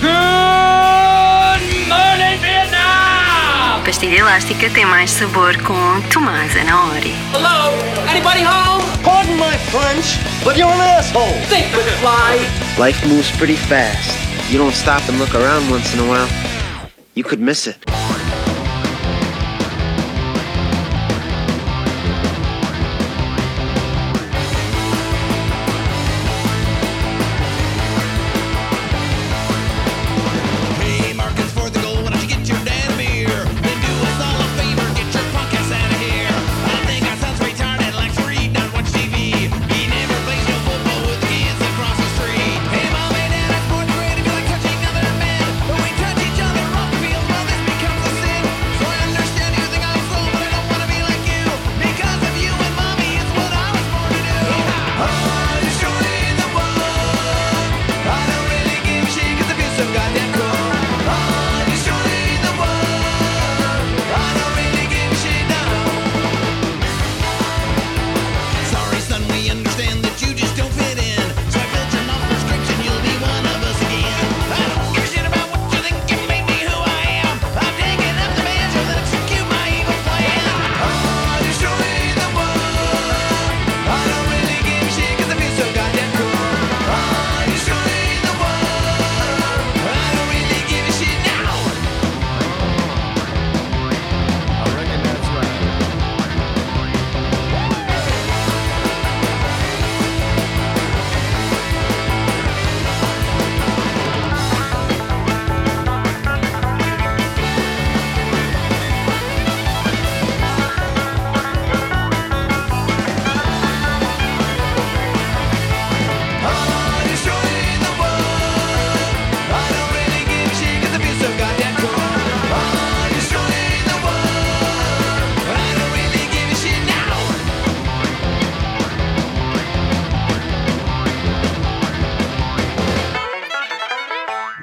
Good morning, Vietnam! Pastilha elástica tem mais sabor com Tomás Anaori. Hello? Anybody home? Pardon my French, but you're an asshole. Think and fly. Life moves pretty fast. You don't stop and look around once in a while. You could miss it.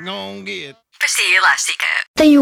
Não get. Pastilha elástica. Tem o